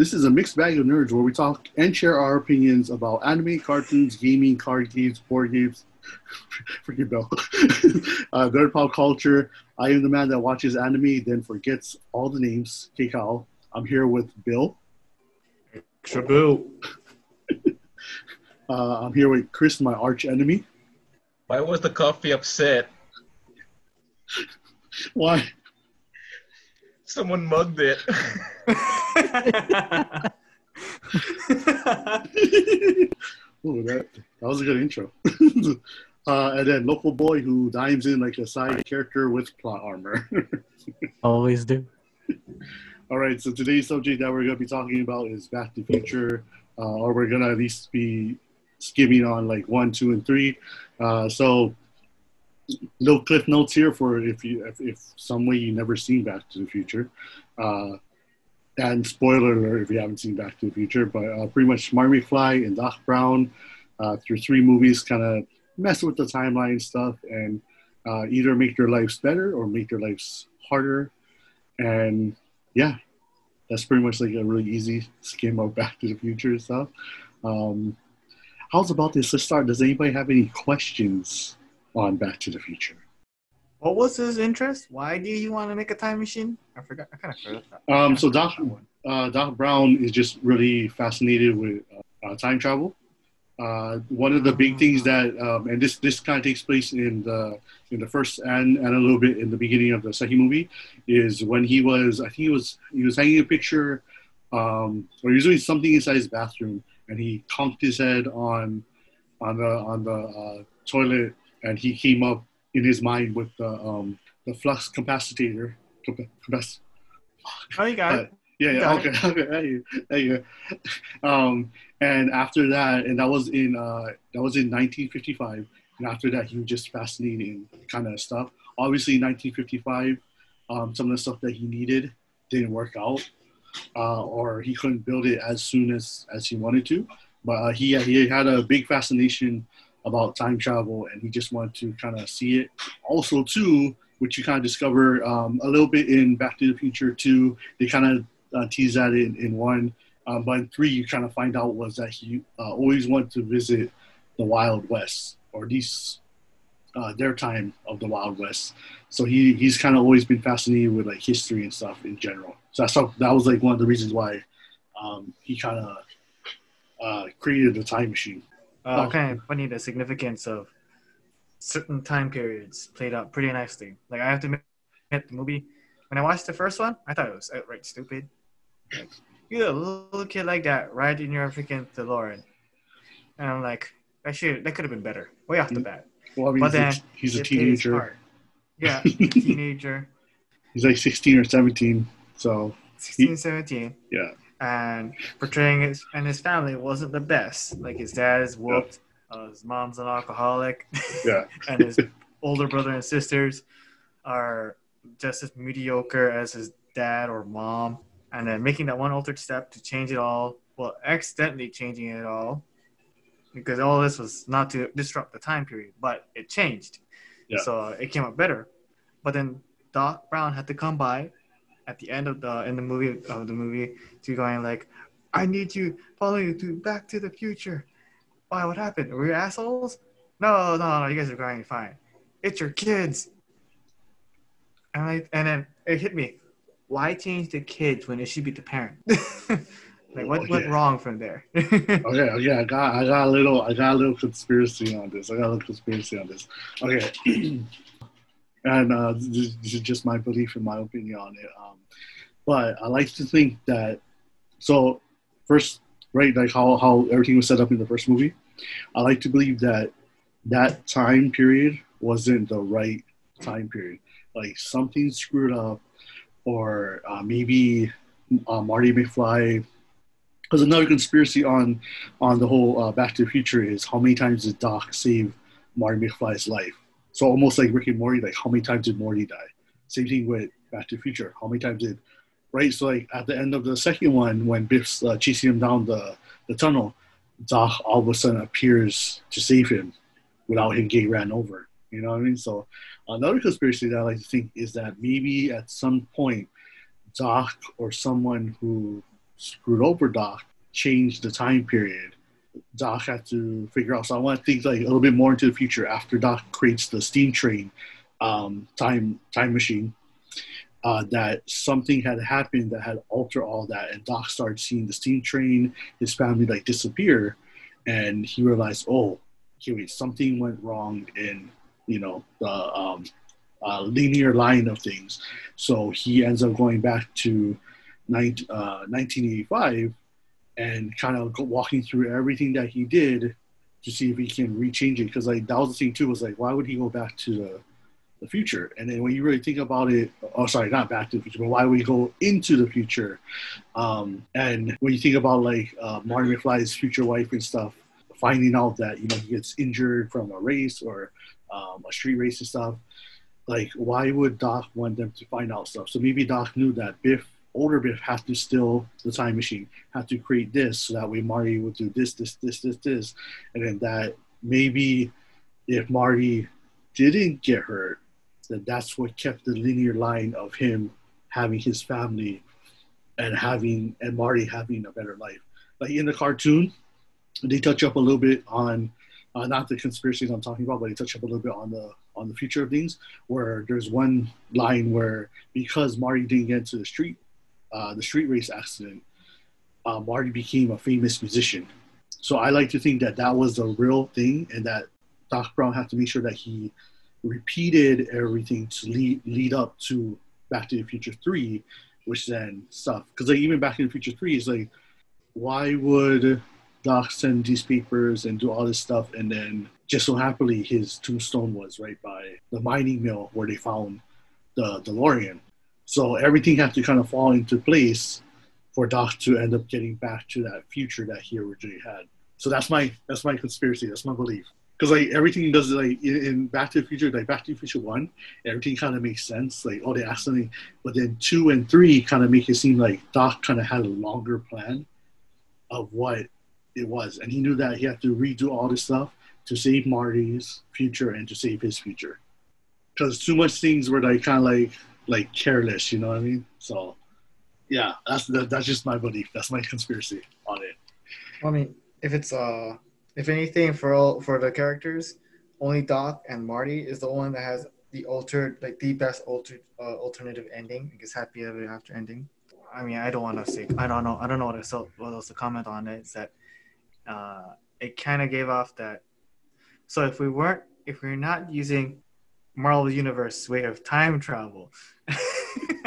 This is a mixed bag of nerds where we talk and share our opinions about anime, cartoons, gaming, card games, board games. Freaking Bill. uh, nerd pop culture. I am the man that watches anime, then forgets all the names. Kekal. I'm here with Bill. Shabu. Uh, I'm here with Chris, my arch enemy. Why was the coffee upset? Why? Someone mugged it. Ooh, that, that was a good intro. uh, and then local boy who dives in like a side character with plot armor. Always do. All right, so today's subject that we're going to be talking about is Back to the Future, uh, or we're going to at least be skimming on like one, two, and three. Uh, so, little cliff notes here for if you if, if some way you never seen Back to the Future. Uh, and spoiler alert if you haven't seen Back to the Future, but uh, pretty much Marty McFly and Doc Brown uh, through three movies kind of mess with the timeline stuff and uh, either make their lives better or make their lives harder. And yeah, that's pretty much like a really easy skim of Back to the Future stuff. Um, how's about this? Let's start. Does anybody have any questions on Back to the Future? What was his interest? Why do you want to make a time machine? I forgot. I kind of forgot that. Um, so Doc, uh, Doc Brown is just really fascinated with uh, time travel. Uh, one of the big things that, um, and this this kind of takes place in the in the first and and a little bit in the beginning of the second movie, is when he was I think he was he was hanging a picture, um, or he was doing something inside his bathroom, and he conked his head on on the on the uh, toilet, and he came up in his mind with the um, the flux capacitor. Capac- Oh, you got it. yeah, yeah, okay, okay, there you, there you. Um, and after that, and that was in uh, that was in 1955. And after that, he was just fascinating kind of stuff. Obviously, in 1955, um, some of the stuff that he needed didn't work out, uh, or he couldn't build it as soon as as he wanted to. But uh, he he had a big fascination about time travel, and he just wanted to kind of see it. Also, too, which you kind of discover um, a little bit in Back to the Future 2. They kind of uh, tease that in, in one. Um, but in three, you kind of find out was that he uh, always wanted to visit the Wild West, or at least uh, their time of the Wild West. So he, he's kind of always been fascinated with like history and stuff in general. So that's how, that was like one of the reasons why um, he kind of uh, created the time machine. Uh, kind of funny the significance of certain time periods played out pretty nicely. Like I have to admit, the movie when I watched the first one, I thought it was outright stupid. Like, you a little kid like that riding your freaking DeLorean, and I'm like, that should that could have been better way off the bat. Well, I mean, But he's, then a, he's a teenager. Yeah, teenager, He's like 16 or 17. So 16, 17. yeah, and portraying his and his family wasn't the best. Like his dad is whooped, uh, his mom's an alcoholic, yeah, and his older brother and sisters are just as mediocre as his dad or mom. And then making that one altered step to change it all, well, accidentally changing it all, because all this was not to disrupt the time period, but it changed. Yeah. So it came out better. But then Doc Brown had to come by at the end of the in the movie of the movie to going like, I need you follow you to Back to the Future. Why? What happened? Were you assholes? No, no, no. You guys are going fine. It's your kids. And I and then it hit me. Why change the kids when it should be the parent? like what oh, went Yeah. wrong from there? Oh, okay, yeah, I got, I got a little, I got a little conspiracy on this. I got a little conspiracy on this. Okay, and uh, this, this is just my belief and my opinion on it. Um, but I like to think that. So, first, right, like how how everything was set up in the first movie. I like to believe that that time period wasn't the right time period. Like something screwed up, or uh, maybe uh, Marty McFly. Because another conspiracy on on the whole uh, Back to the Future is how many times did Doc save Marty McFly's life? So almost like Rick and Morty, like how many times did Morty die? Same thing with Back to the Future. How many times did right? So like at the end of the second one, when Biff's uh, chasing him down the the tunnel, Doc all of a sudden appears to save him without him getting ran over. You know what I mean? So another conspiracy that I like to think is that maybe at some point, Doc or someone who screwed over Doc, changed the time period. Doc had to figure out. So I want to think like a little bit more into the future after Doc creates the steam train um, time time machine. Uh, that something had happened that had altered all that, and Doc started seeing the steam train, his family like disappear, and he realized, oh, okay, wait, something went wrong in you know the um, uh, linear line of things. So he ends up going back to 19, uh, 1985 and kind of walking through everything that he did to see if he can rechange it. Because like that was the thing too was like, why would he go back to the the future? And then when you really think about it, oh sorry, not back to the future, but why would he go into the future? Um, and when you think about like uh, Martin McFly's future wife and stuff, finding out that you know he gets injured from a race or um, a street race and stuff, like why would Doc want them to find out stuff? So maybe Doc knew that Biff older Biff had to steal the time machine, had to create this so that way Marty would do this, this, this, this, this, and then that maybe if Marty didn't get hurt, then that's what kept the linear line of him having his family and having and Marty having a better life. Like in the cartoon, they touch up a little bit on uh, not the conspiracies I'm talking about, but they touch up a little bit on the on the future of things. Where there's one line where because Marty didn't get into the street uh, the street race accident, uh, Marty became a famous musician. So I like to think that that was the real thing, and that Doc Brown had to make sure that he repeated everything to lead lead up to Back to the Future Three, which then stuff. Because like even Back to the Future Three is like, why would Doc send these papers and do all this stuff, and then just so happily his tombstone was right by the mining mill where they found the DeLorean. So everything had to kind of fall into place for Doc to end up getting back to that future that he originally had. So that's my that's my conspiracy. That's my belief. Because like everything does like in, in, Back to the Future, like Back to the Future One, everything kind of makes sense. Like oh, they accidentally, but then two and three kind of make it seem like Doc kind of had a longer plan of what it was, and he knew that he had to redo all this stuff to save Marty's future and to save his future. Because too much things were like kind of like like careless. You know what I mean? So yeah, that's that's just my belief. That's my conspiracy on it. I mean, if it's uh, if anything for all for the characters, only Doc and Marty is the one that has the altered like the best altered uh, alternative ending. I guess happy ever after ending. I mean, I don't want to say I don't know I don't know what else what else to comment on it. Is that uh, it kind of gave off that. So if we weren't if we're not using Marvel Universe way of time travel,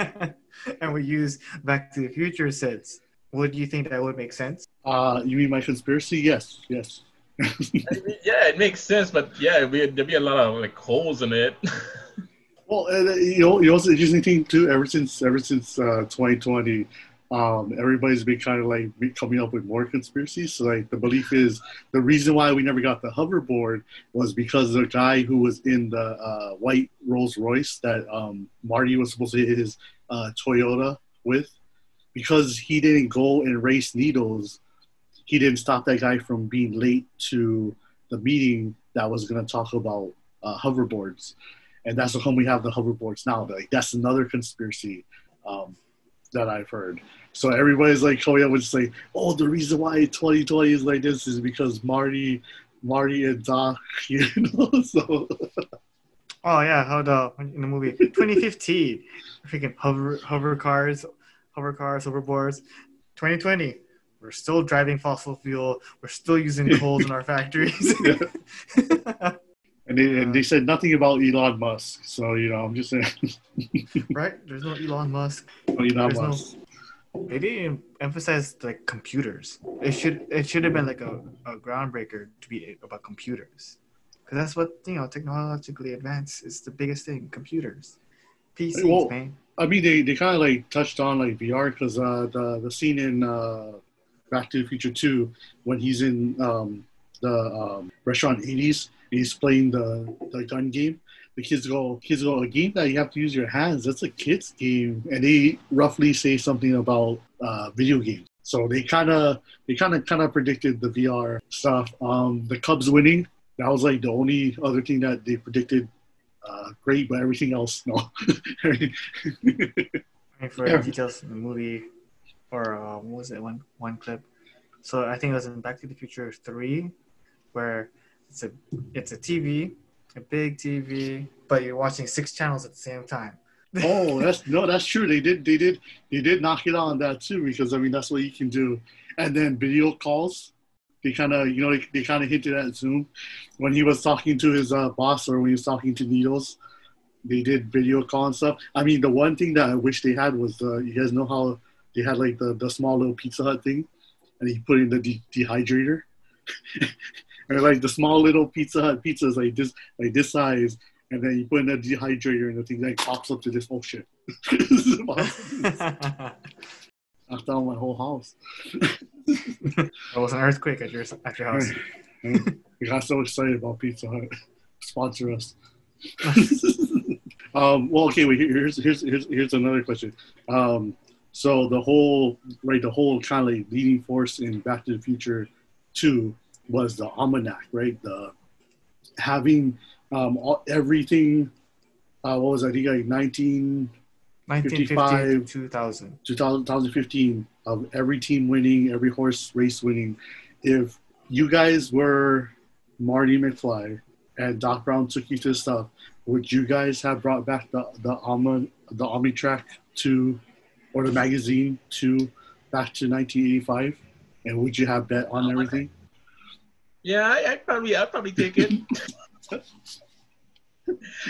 and we use Back to the Future sets, would you think that would make sense? Uh, you mean my conspiracy? Yes, yes. I mean, yeah, it makes sense, but yeah, there'd be, there'd be a lot of like holes in it. well, uh, you know, you also interesting thing too. Ever since ever since uh, 2020, um, everybody's been kind of like coming up with more conspiracies. So like the belief is the reason why we never got the hoverboard was because the guy who was in the uh, white Rolls Royce that um, Marty was supposed to hit his uh, Toyota with, because he didn't go and race Needles, he didn't stop that guy from being late to the meeting that was going to talk about uh, hoverboards, and that's how come we have the hoverboards now. Like that's another conspiracy um, that I've heard. So everybody's like coming up with just like, oh, the reason why 2020 is like this is because Marty, Marty and Doc, you know. So. Oh yeah, how the in the movie 2015, freaking hover hover cars, hover cars, hoverboards. 2020, we're still driving fossil fuel. We're still using coals in our factories. and they, and they said nothing about Elon Musk. So you know, I'm just saying. right? There's no Elon Musk. No Elon There's Musk. No, they didn't emphasize like computers. It should it should have been like a, a groundbreaker to be about computers, because that's what you know technologically advanced is the biggest thing. Computers, PCs, well, man. I mean, they, they kind of like touched on like VR because uh, the the scene in uh, Back to the Future Two when he's in um, the um, restaurant 80s he's playing the the gun game the kids go, kids go, a game that you have to use your hands. That's a kids game, and they roughly say something about uh, video games. So they kind of, they kind of, kind of predicted the VR stuff. Um, the Cubs winning, that was like the only other thing that they predicted. Uh, great, but everything else, no. for yeah. details in the movie, or uh, what was it one one clip? So I think it was in Back to the Future Three, where it's a it's a TV, a big TV, but you're watching six channels at the same time. oh, that's no, that's true. They did, they did, they did knock it on that too because I mean that's what you can do. And then video calls, they kind of, you know, they, they kind of hinted at Zoom when he was talking to his uh, boss or when he was talking to Needles. They did video call and stuff. I mean, the one thing that I wish they had was, uh, you guys know how they had like the, the small little Pizza Hut thing, and he put in the de- dehydrator. and like the small little Pizza Hut pizzas like this, like this size, and then you put in a dehydrator and the thing like pops up to this oh shit. Knocked down my whole house. There was an earthquake at your at your house. we got so excited about Pizza Hut. Sponsor us. um, well, okay. Wait, here's here's here's here's another question. Um, so the whole right, the whole kind of like leading force in Back to the Future Two was the almanac, right? The having um, all, everything. Uh, what was I think like 19, 1950 2000. 2015 of every team winning, every horse race winning. If you guys were Marty McFly and Doc Brown took you to the stuff, would you guys have brought back the the Alma the Omnitrack to or the magazine to back to 1985? And would you have bet on everything? Yeah, I, I'd probably I'd probably take it.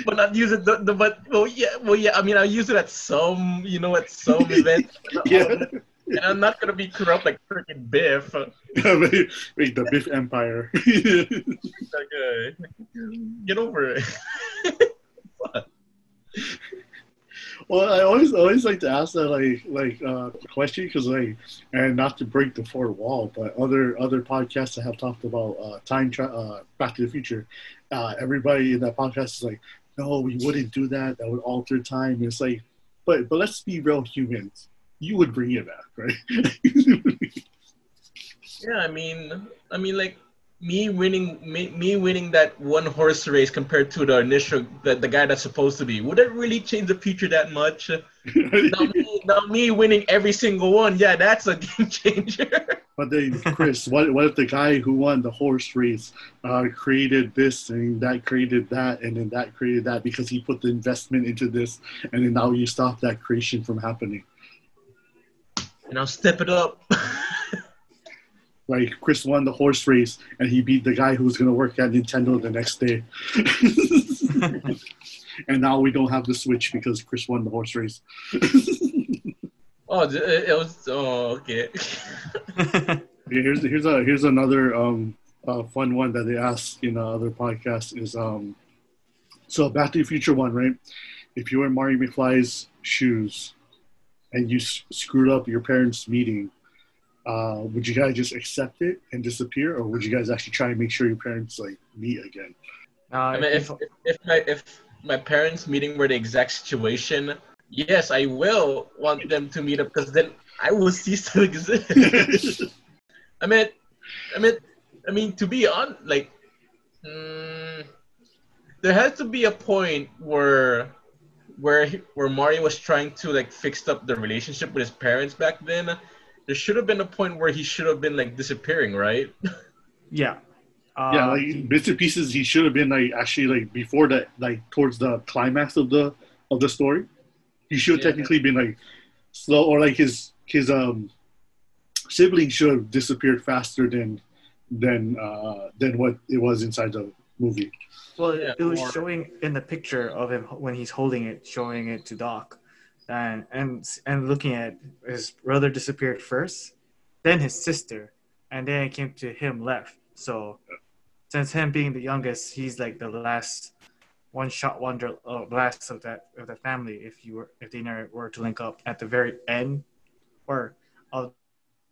but not use it. The, the, but well, yeah, well, yeah. I mean, I use it at some, you know, at some event. Yeah. And I'm not gonna be corrupt like freaking Biff. Wait, wait, the Biff Empire. uh, get over it. Well, I always always like to ask that like like uh, question because like and not to break the fourth wall, but other other podcasts that have talked about uh, time tra- uh, Back to the Future, uh, everybody in that podcast is like, no, we wouldn't do that. That would alter time. And it's like, but but let's be real humans. You would bring it back, right? yeah, I mean, I mean, like me winning me, me winning that one horse race compared to the initial the, the guy that's supposed to be would it really change the future that much? Now, me, now me winning every single one yeah that's a game changer. But then, Chris, what what if the guy who won the horse race uh, created this and that created that and then that created that because he put the investment into this and then now you stop that creation from happening? and i'll step it up Like Chris won the horse race and he beat the guy who was going to work at Nintendo the next day. and now we don't have the Switch because Chris won the horse race. oh it, was oh okay Here's here's a here's another um uh, fun one that they asked in uh, other podcasts is um so Back to the Future one right? If you were in Marty McFly's shoes and you s- screwed up your parents' meeting, uh, would you guys just accept it and disappear, or would you guys actually try and make sure your parents like meet again? Uh, I mean, if, if my if my parents' meeting were the exact situation, yes, I will want them to meet up because then I will cease to exist. I mean, I mean, I mean to be on like, mm, there has to be a point where where he, where Mario was trying to like fix up the relationship with his parents back then. There should have been a point where he should have been like disappearing, right? yeah. Uh, yeah, like bits and pieces. He should have been like actually like before that, like towards the climax of the of the story. He should have Yeah. technically been like slow, or like his his um sibling should have disappeared faster than than uh than what it was inside the movie. Well, Yeah, it was or- showing in the picture of him when he's holding it, showing it to Doc, and and and looking at his brother disappeared first, then his sister, and then it came to him left. So, since him being the youngest, he's like the last one shot wonder, uh, last of that of the family. If you were if they never were to link up at the very end, or of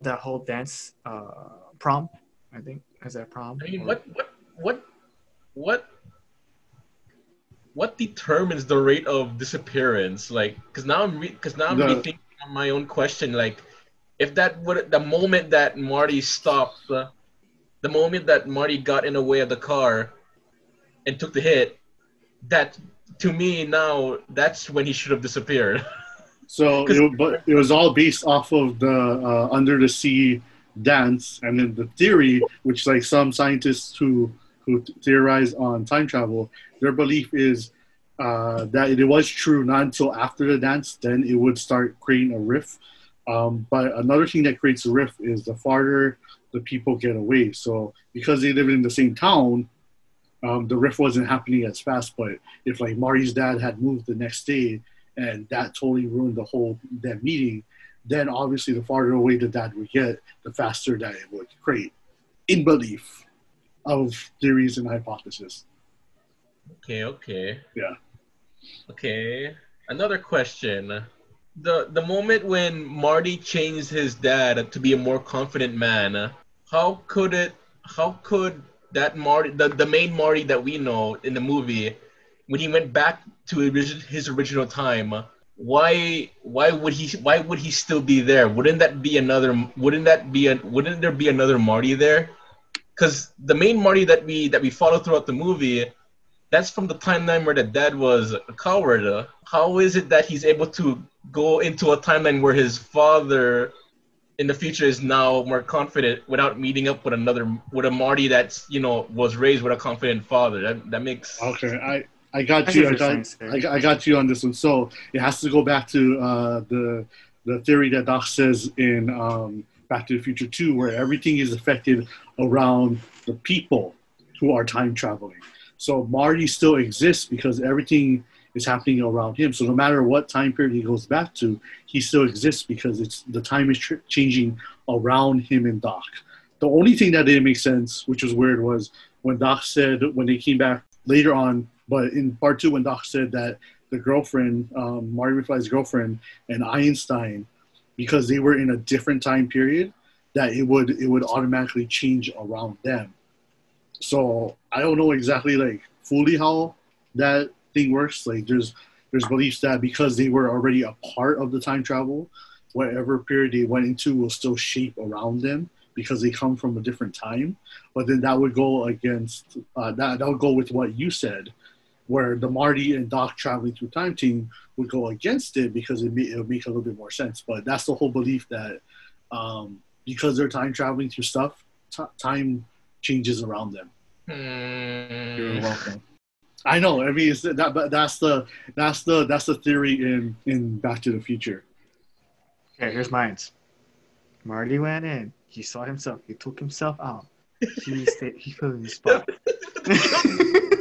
that whole dance uh, prom, I think is that prom. I mean, Or- what, what, what, what, what determines the rate of disappearance? Like, because now I'm, because now I'm The- rethinking on my own question. Like, if that would, the moment that Marty stopped, uh, the moment that Marty got in the way of the car, and took the hit, that to me now, that's when he should have disappeared. So, it, but it was all based off of the uh, under the sea dance, and then the theory, which like some scientists who who theorize on time travel, their belief is uh, that it was true not until after the dance, then it would start creating a rift. Um, but another thing that creates a rift is the farther the people get away. So because they live in the same town, um, the rift wasn't happening as fast. But if like Marty's dad had moved the next day, and that totally ruined the whole that meeting, then obviously the farther away the dad would get, the faster that it would create in belief of theories and hypotheses. Okay, okay. Yeah. Okay. Another question. The the moment when Marty changed his dad to be a more confident man, how could it how could that Marty the, the main Marty that we know in the movie when he went back to his original time, why why would he why would he still be there? Wouldn't that be another wouldn't that be a wouldn't there be another Marty there? Cuz the main Marty that we that we follow throughout the movie that's from the timeline where the dad was a coward. Uh, How is it that he's able to go into a timeline where his father in the future is now more confident without meeting up with another with a Marty that's you know was raised with a confident father? That that makes Okay, I I got I you. I got, trying to say. I I got you on this one. So it has to go back to uh, the the theory that Doc says in um, Back to the Future Two, where everything is affected around the people who are time traveling. So Marty still exists because everything is happening around him. So no matter what time period he goes back to, he still exists because it's the time is tr- changing around him and Doc. The only thing that didn't make sense, which was weird, was when Doc said when they came back later on, but in part two, when Doc said that the girlfriend, um, Marty McFly's girlfriend, and Einstein, because they were in a different time period, that it would it would automatically change around them. So I don't know exactly like fully how that thing works. Like there's there's beliefs that because they were already a part of the time travel, whatever period they went into will still shape around them because they come from a different time. But then that would go against uh, that that would go with what you said, where the Marty and Doc traveling through time team would go against it because it, it would make a little bit more sense. But that's the whole belief that um, because they're time traveling through stuff, t- time changes around them. You're Hmm. welcome. I know. I mean, it's that, but that's the that's the that's the theory in in Back to the Future. Okay, here's mine. Marty went in. He saw himself. He took himself out. He stayed. He filled in the spot.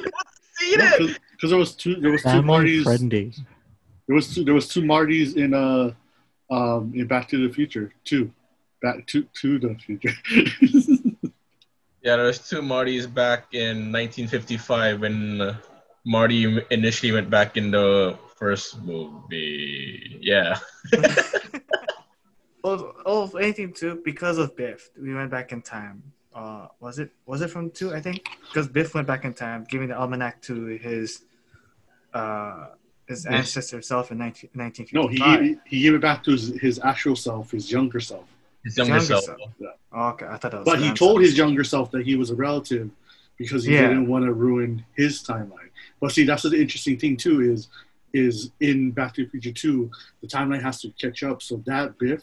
See it. Because there was two there was two Martys. friendly. There was two there was two Martys in uh um in Back to the Future. Two. Back to to the future. Yeah, there was two Martys back in 1955 when uh, Marty initially went back in the first movie. Yeah. oh, oh, anything too because of Biff. We went back in time. Uh, was it was it from two? I think because Biff went back in time, giving the almanac to his uh his Yes. ancestor self in 19, no, 1955. he he gave it back to his, his actual self, his younger self. His younger, Younger self. self. Oh, okay, I thought that was. But he grandson. told his younger self that he was a relative because he Yeah. didn't want to ruin his timeline. But see, that's the interesting thing too is is in Back to the Future Two, the timeline has to catch up. So that Biff,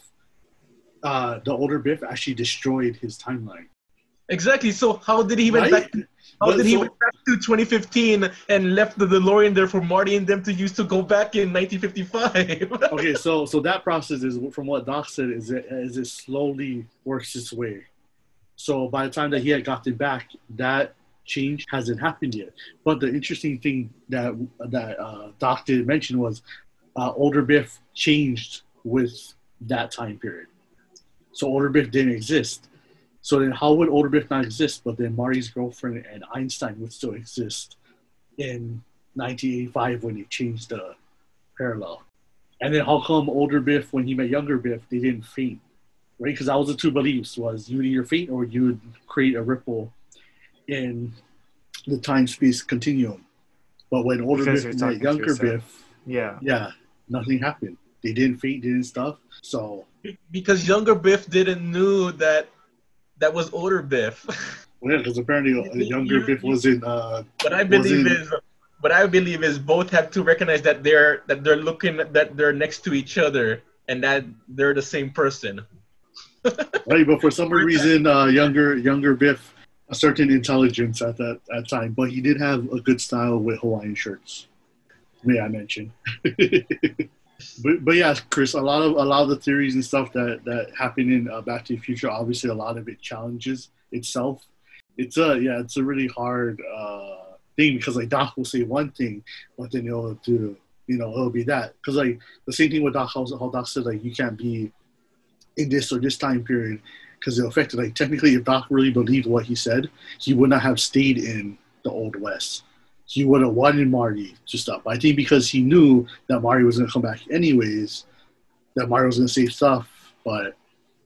uh, the older Biff, actually destroyed his timeline. Exactly. So how did he went Right? back? How But did he so- went back to 2015 and left the DeLorean there for Marty and them to use to go back in 1955? okay, so so that process is from what Doc said is it is it slowly works its way. So by the time that he had gotten back, that change hasn't happened yet. But the interesting thing that that uh, Doc did mention was uh, older Biff changed with that time period. So older Biff didn't exist. So then, how would older Biff not exist? But then Marty's girlfriend and Einstein would still exist in 1985 when they changed the parallel. And then how come older Biff, when he met younger Biff, they didn't faint, right? Because that was the two beliefs: was you would either faint or you would create a ripple in the time-space continuum. But when older Because Biff met younger. Biff, Yeah. yeah, nothing happened. They didn't faint, didn't stuff. So because younger Biff didn't knew that that was older Biff. well, yeah, because apparently You- younger you- Biff was in. Uh, what I believe Was is what I believe is both have to recognize that they're that they're looking that they're next to each other and that they're the same person. right, but for some reason, uh, younger younger Biff a certain intelligence at that at time, but he did have a good style with Hawaiian shirts. May I mention? but but yeah, Chris, a lot of a lot of the theories and stuff that that happen in uh, Back to the Future, obviously, a lot of it challenges itself. It's a yeah, it's a really hard uh, thing because like Doc will say one thing, but then he'll do you know it'll be that because like the same thing with Doc how, how Doc said like you can't be in this or this time period because it affected like technically if Doc really believed what he said, he would not have stayed in the old west. He would have wanted Marty to stop. I think because he knew that Marty was gonna come back anyways, that Marty was gonna say stuff, but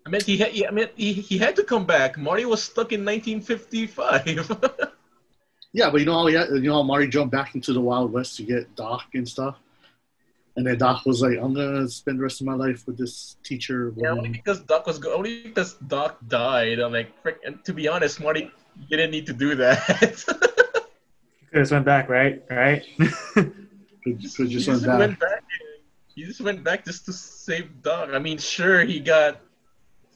I mean, he had, I mean, he, he had to come back. Marty was stuck in 1955. yeah, but you know how he had, you know how Marty jumped back into the Wild West to get Doc and stuff. And then Doc was like, "I'm gonna spend the rest of my life with this teacher." Yeah, only because Doc was go- only because Doc died. I'm like, frick, and to be honest, Marty you didn't need to do that. Could have went back, right? Right. could, could just, he went just back. went back. He just went back just to save Doc. I mean, sure, he got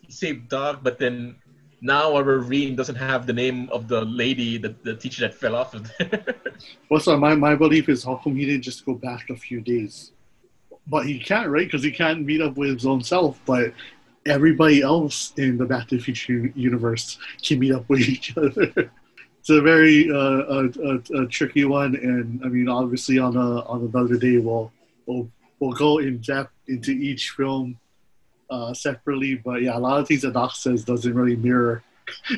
he saved Doc, but then now our Reem doesn't have the name of the lady, the, the teacher that fell off of there. Well, so my, my belief is how come he didn't just go back a few days? But he can't, right? Because he can't meet up with his own self. But everybody else in the Back to the Future universe can meet up with each other. it's a very uh, a, a, a tricky one, and I mean, obviously, on a on another day, we'll we'll we'll go in depth into each film uh, separately. But yeah, a lot of things that Doc says doesn't really mirror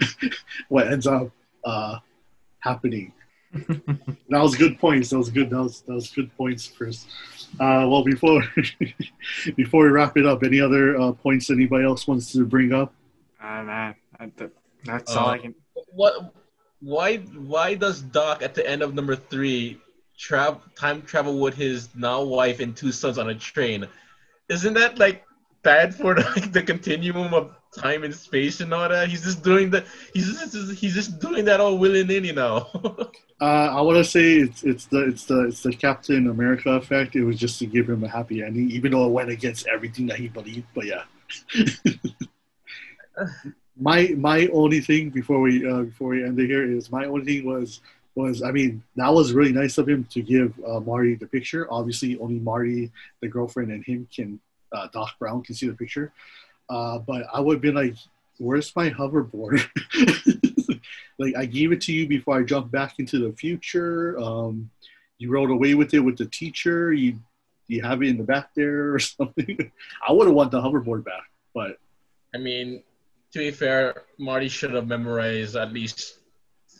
what ends up uh, happening. that was good points. That was good. That was that was good points, Chris. Uh, well, before before we wrap it up, any other uh, points anybody else wants to bring up? Uh, man, that, that's all I can. what? Why? Why does Doc at the end of number three travel time travel with his now wife and two sons on a train? Isn't that like bad for like the continuum of time and space and all that? He's just doing that. He's just he's just doing that all willy nilly now. Uh, I want to say it's it's the it's the it's the Captain America effect. It was just to give him a happy ending, even though it went against everything that he believed. But yeah, my my only thing before we uh, before we end it here is my only thing was was I mean that was really nice of him to give uh, Marty the picture. Obviously, only Marty, the girlfriend, and him can uh, Doc Brown can see the picture. Uh, but I would been like, "Where's my hoverboard?" like I gave it to you before I jumped back into the future. Um, you rode away with it with the teacher. You you have it in the back there or something. I would have want the hoverboard back, but I mean, to be fair, Marty should have memorized at least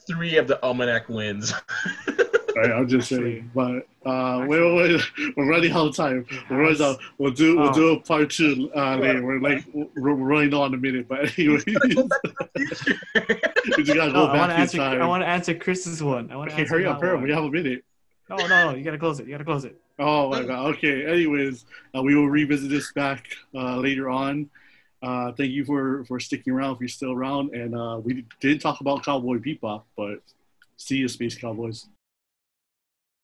three of the almanac wins. right, I'll just say. But uh, wait, wait, wait, we're running out of time. We're running out. We'll do we'll do a part two uh, later. We're like we're running on a minute, but anyway, you gotta No, go I want to back in answer. I want to answer Chris's one. I want to Okay, answer hurry up, that hurry up. We have a minute. No, no, no. You gotta close it. You gotta close it. Oh my god. Okay. Anyways, uh, we will revisit this back uh, later on. Uh, thank you for for sticking around if you're still around. And uh, we didn't talk about Cowboy Bebop, but see you, Space Cowboys.